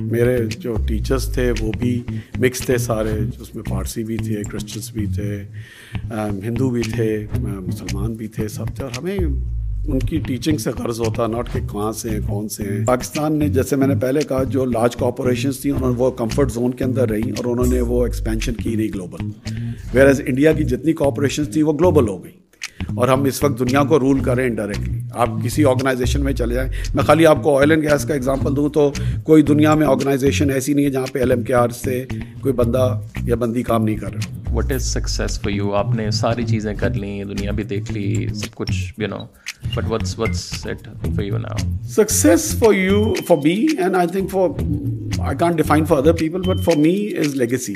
میرے جو ٹیچرس تھے وہ بھی مکس تھے سارے، اس میں پارسی بھی تھے کرسچنس بھی تھے ہندو بھی تھے مسلمان بھی تھے، سب تھے اور ہمیں ان کی ٹیچنگ سے غرض ہوتا ناٹ کہ کہاں سے ہیں، کون سے ہیں۔ پاکستان نے، جیسے میں نے پہلے کہا، جو لارج کارپوریشنس تھیں، انہوں نے وہ کمفرٹ زون کے اندر رہی اور انہوں نے وہ ایکسپینشن کی نہیں گلوبل ویئر ایز انڈیا کی جتنی کارپوریشنس تھیں، وہ گلوبل ہو گئی اور ہم اس وقت دنیا کو رول کریں انڈائریکٹلی آپ کسی آرگنائزیشن میں چلے جائیں۔ میں خالی آپ کو آئل اینڈ گیس کا ایگزامپل دوں تو کوئی دنیا میں آرگنائزیشن ایسی نہیں ہے جہاں پہ ایل ایم کے آر سے کوئی بندہ یا بندی کام نہیں کر رہا۔ What is success for you آپ نے ساری چیزیں کر لیں دنیا بھی دیکھ لی سب کچھ you know but what's what's it for you now success for you for me and I think for I can't define for other people but for me is legacy